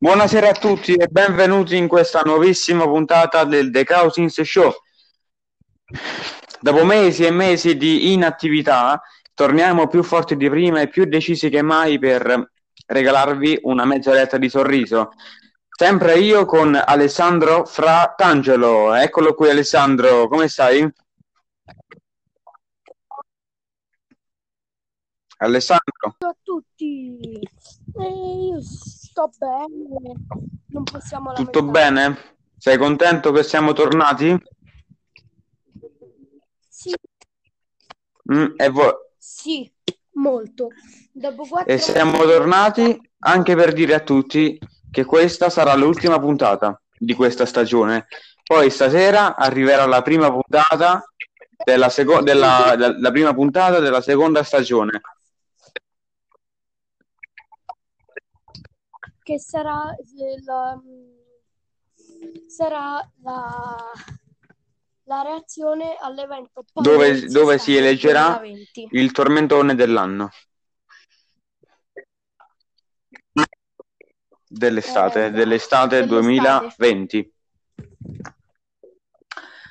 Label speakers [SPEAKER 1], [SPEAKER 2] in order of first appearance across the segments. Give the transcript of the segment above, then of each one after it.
[SPEAKER 1] Buonasera a tutti e benvenuti in questa nuovissima puntata del The Cousins Show. Dopo mesi e mesi di inattività, torniamo più forti di prima e più decisi che mai per regalarvi una mezz'oretta di sorriso. Sempre io con Alessandro Fratangelo. Eccolo qui Alessandro, come stai? Alessandro.
[SPEAKER 2] Ciao a tutti, eh, io sto bene, non possiamo
[SPEAKER 1] Tutto bene? Sei contento che siamo tornati?
[SPEAKER 2] Sì,
[SPEAKER 1] Mm, e, vo-
[SPEAKER 2] sì, molto. Dopo
[SPEAKER 1] e
[SPEAKER 2] quattro
[SPEAKER 1] siamo
[SPEAKER 2] mesi di
[SPEAKER 1] tornati anche per dire a tutti che questa sarà l'ultima puntata di questa stagione. Poi stasera arriverà la prima puntata della, seco- della, la- la prima puntata della seconda stagione.
[SPEAKER 2] Che sarà eh, la, sarà la, la reazione all'evento
[SPEAKER 1] Dove, dove si eleggerà
[SPEAKER 2] 2020.
[SPEAKER 1] il tormentone dell'anno, dell'estate,
[SPEAKER 2] Eh,
[SPEAKER 1] dell'estate
[SPEAKER 2] dell'estate.
[SPEAKER 1] 2020.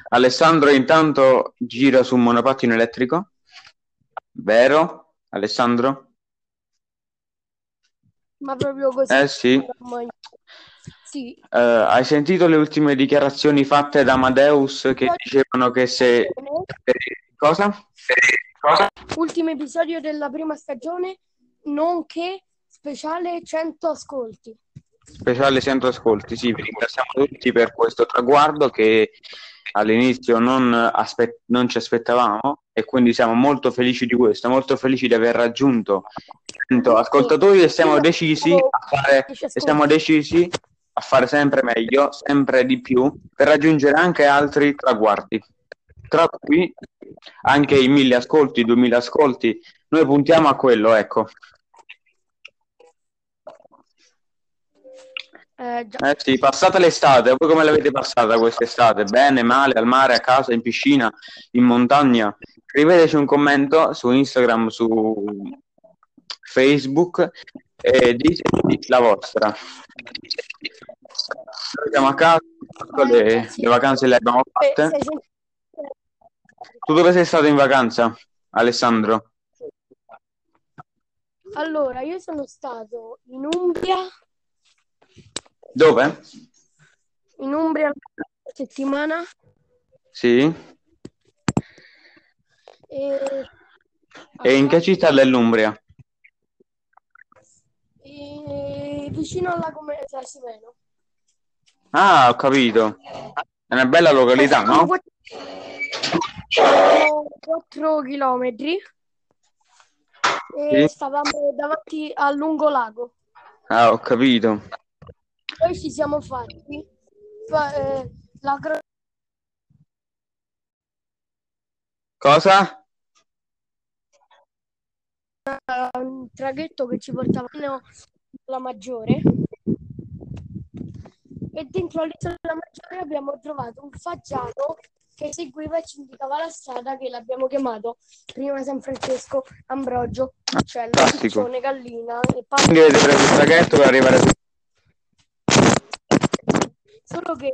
[SPEAKER 1] Alessandro intanto gira su un monopattino elettrico, vero? Alessandro?
[SPEAKER 2] Ma proprio così.
[SPEAKER 1] Eh sì.
[SPEAKER 2] Sì,
[SPEAKER 1] Eh, hai sentito le ultime dichiarazioni fatte da Amadeus che dicevano che se... Cosa? Cosa?
[SPEAKER 2] ultimo episodio della prima stagione, nonché speciale 100 ascolti.
[SPEAKER 1] Speciale 100 ascolti, sì, vi ringraziamo tutti per questo traguardo che all'inizio non, aspe- non ci aspettavamo e quindi siamo molto felici di questo, molto felici di aver raggiunto 100 ascoltatori e siamo decisi a fare, e siamo decisi a fare sempre meglio, sempre di più, per raggiungere anche altri traguardi. Tra cui anche i 1000 ascolti, i 2000 ascolti, noi puntiamo a quello, ecco.
[SPEAKER 2] Eh.
[SPEAKER 1] Eh sì, passata l'estate, voi come l'avete passata quest'estate? Bene, male, al mare, a casa, in piscina, in montagna? Scriveteci un commento su Instagram, su Facebook e diteci la vostra. Siamo a casa, le, le vacanze le abbiamo
[SPEAKER 2] Eh,
[SPEAKER 1] fatte.
[SPEAKER 2] sen-
[SPEAKER 1] Tu dove sei stato in vacanza, Alessandro?
[SPEAKER 2] Allora, io sono stato in Umbria,
[SPEAKER 1] Dove?
[SPEAKER 2] in Umbria una settimana
[SPEAKER 1] Sì.
[SPEAKER 2] e,
[SPEAKER 1] E in che città dell'Umbria?
[SPEAKER 2] e vicino alla Come Trasimeno.
[SPEAKER 1] Ah, ho capito. È una bella località, no?
[SPEAKER 2] 4 chilometri e
[SPEAKER 1] Sì.
[SPEAKER 2] stavamo davanti al lungolago.
[SPEAKER 1] Ah, ho capito.
[SPEAKER 2] Poi ci siamo fatti fa- eh, la cro-
[SPEAKER 1] Cosa?
[SPEAKER 2] un traghetto che ci portava fino alla Maggiore e dentro all'isola della Maggiore abbiamo trovato un fagiano che seguiva e ci indicava la strada che l'abbiamo chiamato prima San Francesco, Ambrogio, Uccello,
[SPEAKER 1] Fantastico.
[SPEAKER 2] Piccione, Gallina e
[SPEAKER 1] Quindi avete preso il traghetto per arrivare qui.
[SPEAKER 2] Solo che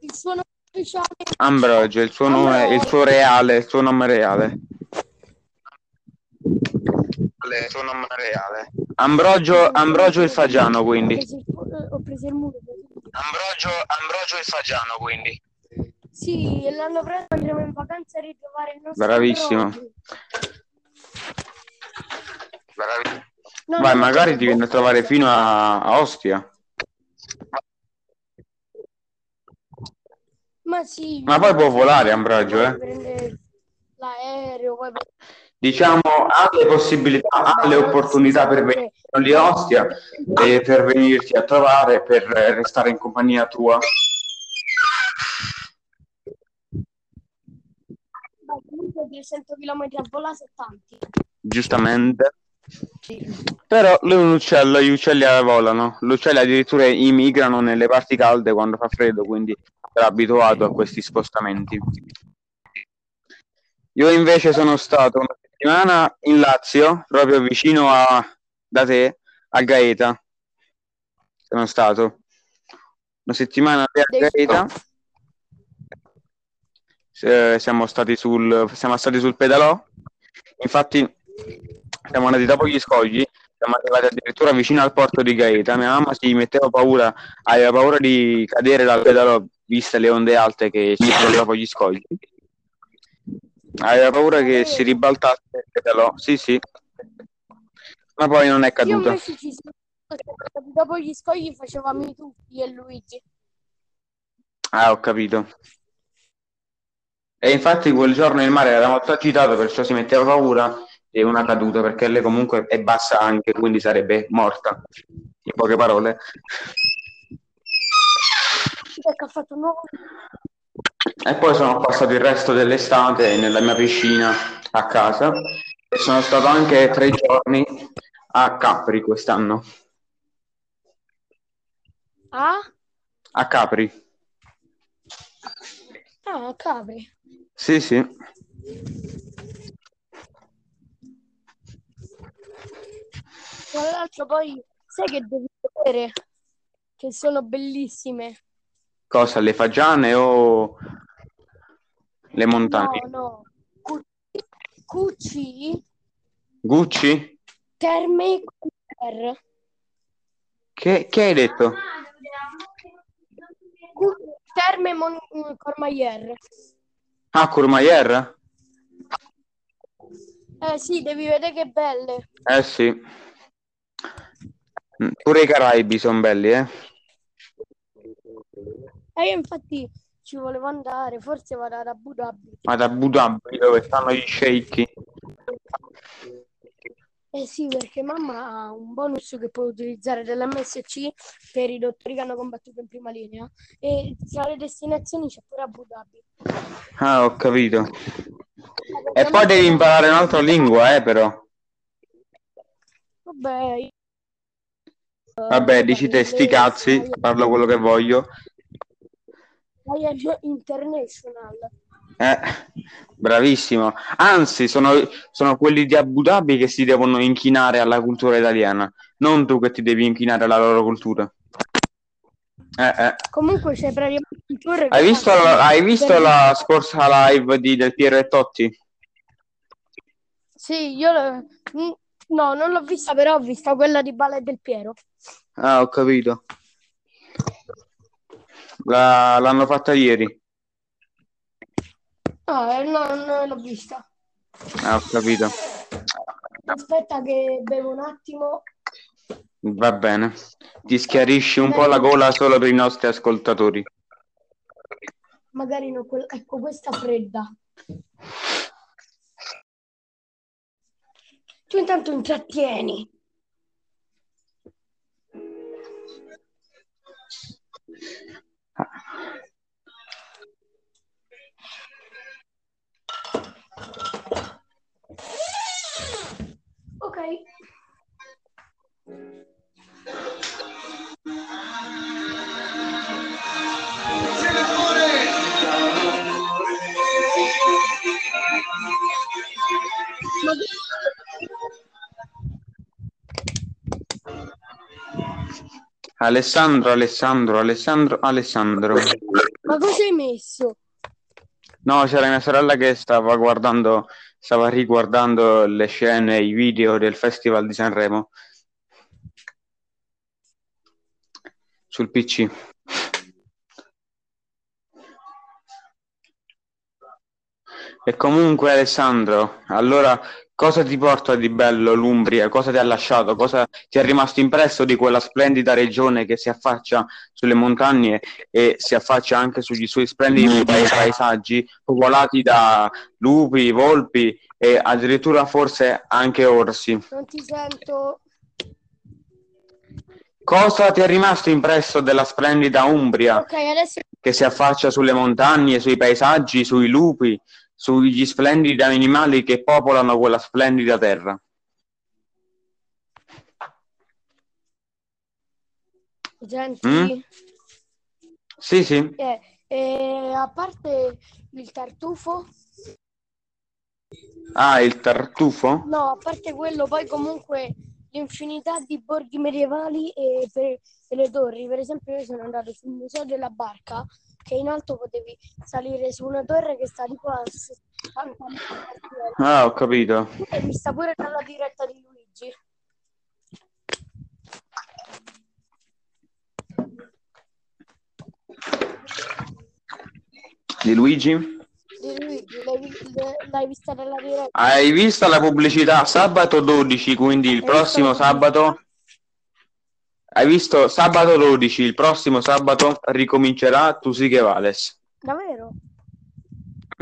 [SPEAKER 2] il suo nome ufficiale
[SPEAKER 1] Ambrogio, il suo nome, il suo reale, il suo nome reale. Il suo nome reale. Ambrogio, Ambrogio il Fagiano,
[SPEAKER 2] ho
[SPEAKER 1] quindi.
[SPEAKER 2] preso il, eh, ho preso il muro.
[SPEAKER 1] Ambrogio, Ambrogio il Fagiano, quindi.
[SPEAKER 2] Sì, e l'anno prossimo andremo in vacanza a ritrovare il nostro
[SPEAKER 1] Bravissimo.
[SPEAKER 2] Ambrogio. No,
[SPEAKER 1] Vai, magari ti viene a trovare fino a, a Ostia.
[SPEAKER 2] Ma sì.
[SPEAKER 1] Ma poi può volare Ambrogio, eh.
[SPEAKER 2] prendere l'aereo, poi
[SPEAKER 1] Diciamo, ha le possibilità, ha le opportunità per venire lì a Ostia e per venirti a trovare, per restare in compagnia tua.
[SPEAKER 2] comunque 200 km a volare sono tanti.
[SPEAKER 1] Giustamente. Però lui è un uccello, gli uccelli volano. Gli uccelli addirittura immigrano nelle parti calde quando fa freddo, quindi sarà abituato a questi spostamenti. Io invece sono stato una settimana in Lazio, proprio vicino a da te, a Gaeta. Sono stato una settimana a Gaeta. Eh, siamo stati sul siamo stati sul pedalò. Infatti siamo andati dopo gli scogli, siamo arrivati addirittura vicino al porto di Gaeta. Mia mamma si metteva paura, aveva paura di cadere dal pedalò viste le onde alte che ci sono dopo gli scogli. Aveva paura che si ribaltasse il pedalò. Sì, sì. Ma poi non è
[SPEAKER 2] Io
[SPEAKER 1] caduta.
[SPEAKER 2] invece ci sono dopo gli scogli facevamo i tuffi e Luigi.
[SPEAKER 1] Ah, ho capito. E infatti quel giorno il mare era molto agitato, perciò si metteva paura di una caduta, perché lei comunque è bassa anche, quindi sarebbe morta. In poche parole.
[SPEAKER 2] Ecco, ha fatto un nuovo
[SPEAKER 1] E poi sono passato il resto dell'estate nella mia piscina a casa e sono stato anche tre giorni a Capri quest'anno.
[SPEAKER 2] Ah?
[SPEAKER 1] A Capri.
[SPEAKER 2] Ah, capri.
[SPEAKER 1] Sì, sì.
[SPEAKER 2] Tra l'altro poi sai che devi vedere che sono bellissime.
[SPEAKER 1] Cosa, le fagiane o le montagne?
[SPEAKER 2] No, no. QC
[SPEAKER 1] Gucci?
[SPEAKER 2] Terme Courmayeur.
[SPEAKER 1] Che, che hai detto?
[SPEAKER 2] Terme Mon- Courmayeur.
[SPEAKER 1] Ah, Courmayeur?
[SPEAKER 2] Eh sì, devi vedere che belle.
[SPEAKER 1] Eh sì. Mm, Pure i Caraibi sono belli, eh?
[SPEAKER 2] E io infatti ci volevo andare, forse vado ad Abu Dhabi.
[SPEAKER 1] Ma da Abu Dhabi dove stanno gli sceicchi.
[SPEAKER 2] Eh sì, perché mamma ha un bonus che può utilizzare dell'MSC per i dottori che hanno combattuto in prima linea e tra le destinazioni c'è pure Abu Dhabi.
[SPEAKER 1] Ah, ho capito. E poi devi imparare un'altra lingua, eh, però.
[SPEAKER 2] Vabbè,
[SPEAKER 1] Vabbè, dici te, sti cazzi, parlo quello che voglio.
[SPEAKER 2] Am international.
[SPEAKER 1] Eh, bravissimo. Anzi, sono, sono quelli di Abu Dhabi che si devono inchinare alla cultura italiana, non tu che ti devi inchinare alla loro cultura. Eh, eh.
[SPEAKER 2] Comunque tour che
[SPEAKER 1] Hai visto, la, hai visto la scorsa live di Del Piero e Totti?
[SPEAKER 2] Sì, io no, non l'ho vista, però ho visto quella di Balla e del Piero.
[SPEAKER 1] Ah, ho capito. La- l'hanno fatta ieri.
[SPEAKER 2] Ah, eh, no, non l'ho vista.
[SPEAKER 1] Ah, ho capito.
[SPEAKER 2] Aspetta che bevo un attimo.
[SPEAKER 1] Va bene. Ti schiarisci un po' la gola solo per i nostri ascoltatori.
[SPEAKER 2] Magari non quella... Ecco, questa fredda. Tu intanto intrattieni.
[SPEAKER 1] Alessandro, Alessandro, Alessandro, Alessandro.
[SPEAKER 2] ma cosa hai messo?
[SPEAKER 1] No, c'era mia sorella che stava guardando, stava riguardando le scene, i video del Festival di Sanremo sul PC. E comunque Alessandro, allora cosa ti porta di bello l'Umbria? Cosa ti ha lasciato? Cosa ti è rimasto impresso di quella splendida regione che si affaccia sulle montagne e si affaccia anche sugli suoi splendidi pais- paesaggi popolati da lupi, volpi e addirittura forse anche orsi?
[SPEAKER 2] Non ti sento.
[SPEAKER 1] Cosa ti è rimasto impresso della splendida Umbria?
[SPEAKER 2] Ok, adesso
[SPEAKER 1] che si affaccia sulle montagne, sui paesaggi, sui lupi, sugli splendidi animali che popolano quella splendida terra.
[SPEAKER 2] senti.
[SPEAKER 1] Mm? Sì, sì.
[SPEAKER 2] Eh, eh, a parte il tartufo,
[SPEAKER 1] Ah, il tartufo?
[SPEAKER 2] no, a parte quello, poi comunque l'infinità di borghi medievali e, per, e le torri. Per esempio, io sono andato sul museo della barca, che in alto potevi salire su una torre che sta tipo a 60 metri.
[SPEAKER 1] Ah, ho capito.
[SPEAKER 2] E mi sta pure dalla diretta di Luigi.
[SPEAKER 1] Di Luigi?
[SPEAKER 2] Di Luigi, l'hai, l'hai vista dalla diretta?
[SPEAKER 1] Hai visto la pubblicità sabato 12, quindi il prossimo sabato? Hai visto sabato 12, il prossimo sabato ricomincerà Tu sì che vales.
[SPEAKER 2] Davvero?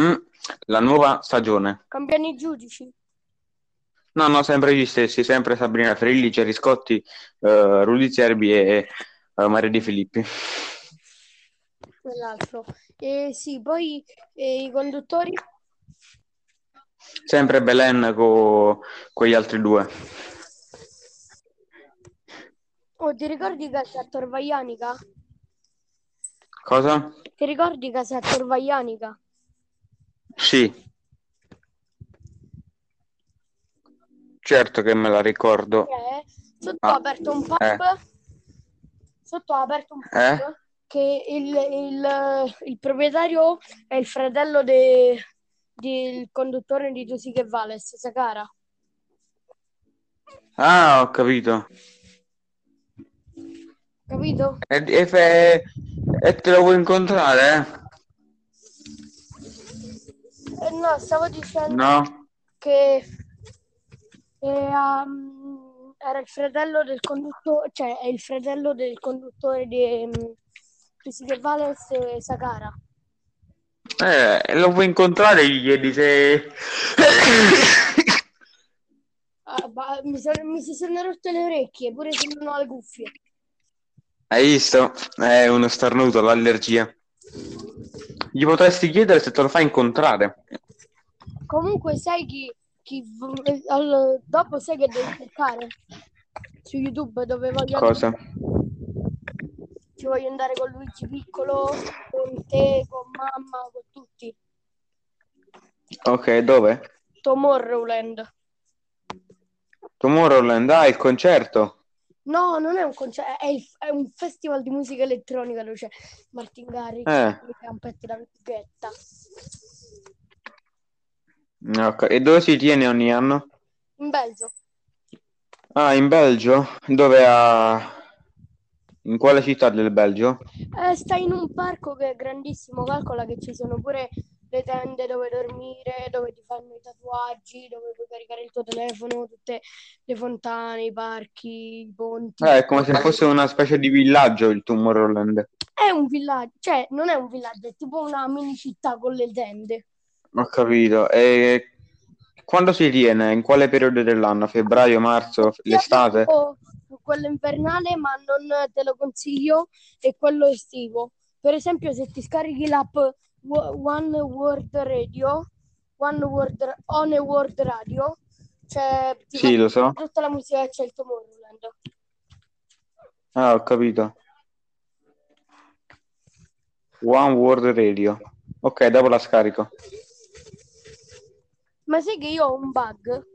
[SPEAKER 1] Mm, la nuova stagione.
[SPEAKER 2] Cambiano i giudici?
[SPEAKER 1] No, no, sempre gli stessi, sempre Sabrina Ferilli, Gerry Scotti, eh, Rudy Zerbi e eh, Maria Di Filippi.
[SPEAKER 2] Quell'altro. E sì, poi eh, i conduttori?
[SPEAKER 1] Sempre Belen con quegli altri due.
[SPEAKER 2] Oh, ti ricordi Casa Torvaianica?
[SPEAKER 1] Cosa?
[SPEAKER 2] Ti ricordi Casa Torvaianica?
[SPEAKER 1] Sì, certo che me la ricordo.
[SPEAKER 2] Eh, sotto
[SPEAKER 1] Ah,
[SPEAKER 2] ha aperto un pub.
[SPEAKER 1] eh.
[SPEAKER 2] Sotto ha aperto un pub
[SPEAKER 1] Eh?
[SPEAKER 2] che il, il- il proprietario è il fratello de- del conduttore di Tu sì che vales, Sakara.
[SPEAKER 1] Ah, ho capito.
[SPEAKER 2] Capito?
[SPEAKER 1] E, e fe- e te lo vuoi incontrare?
[SPEAKER 2] Eh, no, stavo dicendo
[SPEAKER 1] No?
[SPEAKER 2] che eh, um, era il fratello del conduttore, cioè è il fratello del conduttore di um, che vales e Sakara.
[SPEAKER 1] Eh, lo vuoi incontrare? Gli chiedi se...
[SPEAKER 2] Ah, ma mi, sono- mi si sono rotte le orecchie, pure se non ho le cuffie.
[SPEAKER 1] Hai visto? È uno starnuto, l'allergia. Gli potresti chiedere se te lo fa incontrare.
[SPEAKER 2] Comunque sai chi, chi v- dopo sai che devi cercare su YouTube dove voglio
[SPEAKER 1] Cosa?
[SPEAKER 2] ci voglio andare con Luigi Piccolo, con te, con mamma, con tutti.
[SPEAKER 1] Ok, dove?
[SPEAKER 2] Tomorrowland.
[SPEAKER 1] Tomorrowland, ah, il concerto.
[SPEAKER 2] No, non è un concerto, è, è un festival di musica elettronica dove c'è Martin Garrix,
[SPEAKER 1] Eh.
[SPEAKER 2] Campette da Guetta.
[SPEAKER 1] Ok, E dove si tiene ogni anno?
[SPEAKER 2] In Belgio.
[SPEAKER 1] Ah, in Belgio? Dove a... In quale città del Belgio?
[SPEAKER 2] Eh, sta in un parco che è grandissimo, calcola che ci sono pure le tende dove dormire, dove ti fanno i tatuaggi, dove puoi caricare il tuo telefono, tutte le fontane, i parchi, i ponti.
[SPEAKER 1] Eh, è come se fosse una specie di villaggio il Tomorrowland.
[SPEAKER 2] È un villaggio, cioè non è un villaggio, è tipo una mini città con le tende.
[SPEAKER 1] Ho capito. E quando si tiene? In quale periodo dell'anno? Febbraio, marzo, l'estate?
[SPEAKER 2] Quello invernale, ma non te lo consiglio, e quello estivo. Per esempio, se ti scarichi l'app One World Radio, One World, On World Radio, cioè
[SPEAKER 1] Sì, lo so.
[SPEAKER 2] tutta la musica che c'è il Tomorrowland.
[SPEAKER 1] Ah, ho capito. One World Radio. Ok, dopo la scarico.
[SPEAKER 2] Ma sai che io ho un bug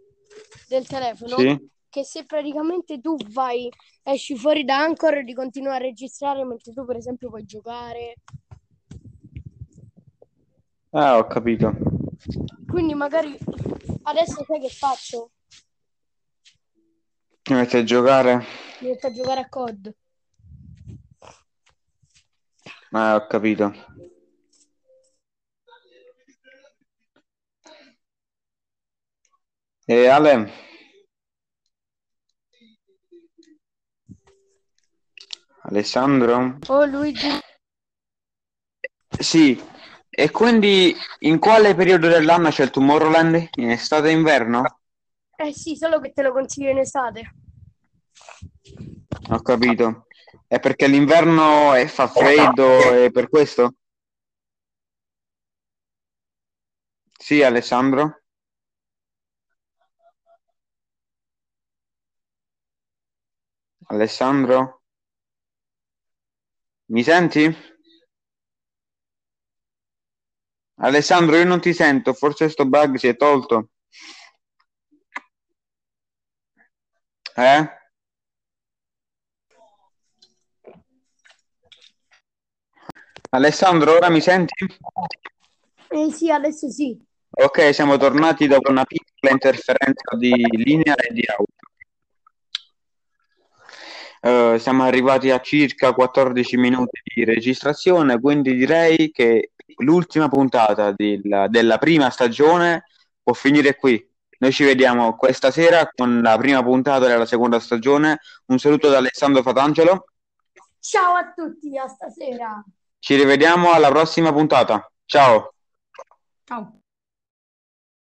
[SPEAKER 2] del telefono
[SPEAKER 1] Sì?
[SPEAKER 2] che se praticamente tu vai, esci fuori da Anchor e continua a registrare mentre tu per esempio puoi giocare.
[SPEAKER 1] Ah, ho capito.
[SPEAKER 2] Quindi magari adesso sai che faccio?
[SPEAKER 1] Mi metti a giocare?
[SPEAKER 2] Mi metto a giocare a COD.
[SPEAKER 1] Ah, ho capito. E Ale? Alessandro?
[SPEAKER 2] Oh Luigi,
[SPEAKER 1] Sì. E quindi in quale periodo dell'anno c'è il Tomorrowland? In estate e inverno?
[SPEAKER 2] eh sì, solo che te lo consiglio in estate.
[SPEAKER 1] Ho capito. È perché l'inverno è- fa freddo e per questo? Sì, Alessandro? Alessandro? Mi senti? Alessandro, io non ti sento, forse sto bug si è tolto. Eh? Alessandro, ora mi senti?
[SPEAKER 2] Eh sì, adesso sì.
[SPEAKER 1] Ok, siamo tornati dopo una piccola interferenza di linea e di audio. Uh, siamo arrivati a circa 14 minuti di registrazione, quindi direi che l'ultima puntata di, la, della prima stagione può finire qui. Noi ci vediamo questa sera con la prima puntata della seconda stagione. Un saluto da Alessandro Fatangelo.
[SPEAKER 2] Ciao a tutti, a stasera.
[SPEAKER 1] Ci rivediamo alla prossima puntata. Ciao.
[SPEAKER 2] Ciao.